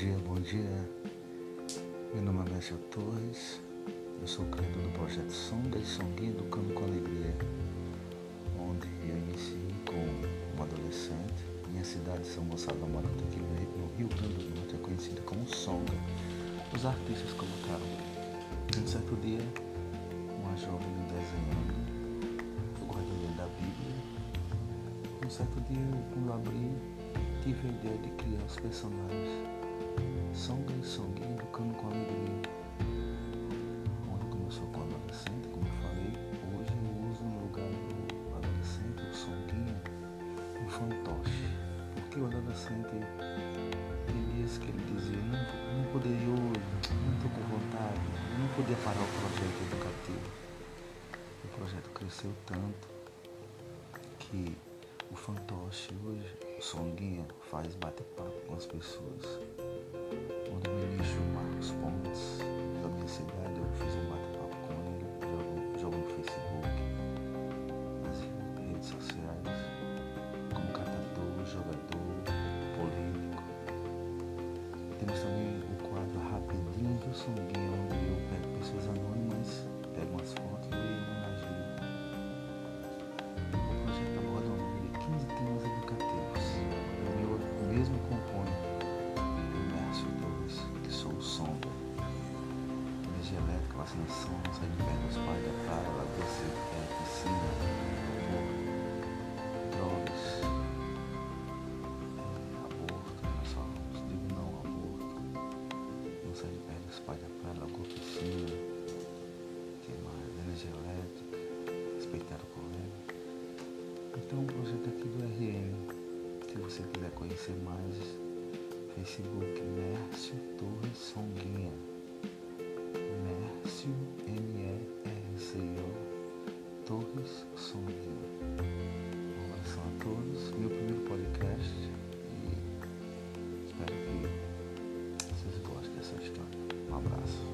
dia, bom dia. Meu nome é Márcio Torres, eu sou criador do projeto Sonda e Songuinha do Cano com Alegria, onde eu iniciei como um adolescente. Minha cidade, São Gonçalo da Mata, aqui no Rio Grande do Norte, é conhecida como Sonda. Os artistas colocaram, um certo dia, uma jovem desenhando, o guardião da Bíblia. Um certo dia, quando abri, tive a ideia de criar os personagens Songa e Songuinha Educando com Alegria sou com adolescente, como eu falei, hoje eu uso no lugar do adolescente o songuinho, um fantoche. Porque o adolescente tem dias que ele dizia, não, não poderia hoje, não estou com vontade, não podia parar o projeto educativo. O projeto cresceu tanto que o fantoche hoje, o songuinho, faz bate-papo com as pessoas. Ministro Marcos Pontes, da minha eu fiz um bate-papo jogo no Facebook, nas redes sociais, como catador, jogador, político. Temos também dos pais da praia, lagoa, é, piscina, aeroporto, drogas, é, aborto, nós falamos, digo não aborto, perto dos pais da lagoa, piscina, que mais? Energia elétrica, respeitar o colega. Então o projeto aqui do RM, se você quiser conhecer mais, Facebook Mércio. Torres um Olá a todos, meu primeiro podcast e espero que vocês gostem dessa história. Um abraço.